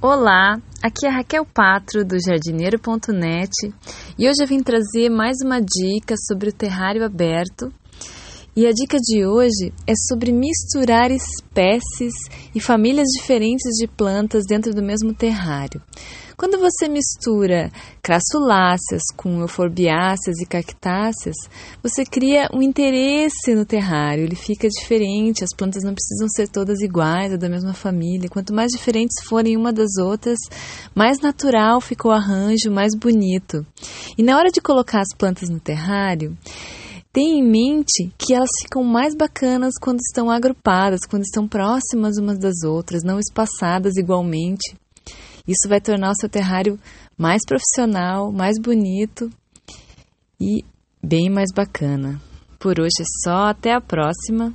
Olá, aqui é Raquel Patro do jardineiro.net e hoje eu vim trazer mais uma dica sobre o terrário aberto. E a dica de hoje é sobre misturar espécies e famílias diferentes de plantas dentro do mesmo terrário. Quando você mistura crassuláceas com euforbiáceas e cactáceas, você cria um interesse no terrário, ele fica diferente, as plantas não precisam ser todas iguais, ou da mesma família. Quanto mais diferentes forem uma das outras, mais natural fica o arranjo, mais bonito. E na hora de colocar as plantas no terrário, tenha em mente que elas ficam mais bacanas quando estão agrupadas, quando estão próximas umas das outras, não espaçadas igualmente. Isso vai tornar o seu terrário mais profissional, mais bonito e bem mais bacana. Por hoje é só, até a próxima.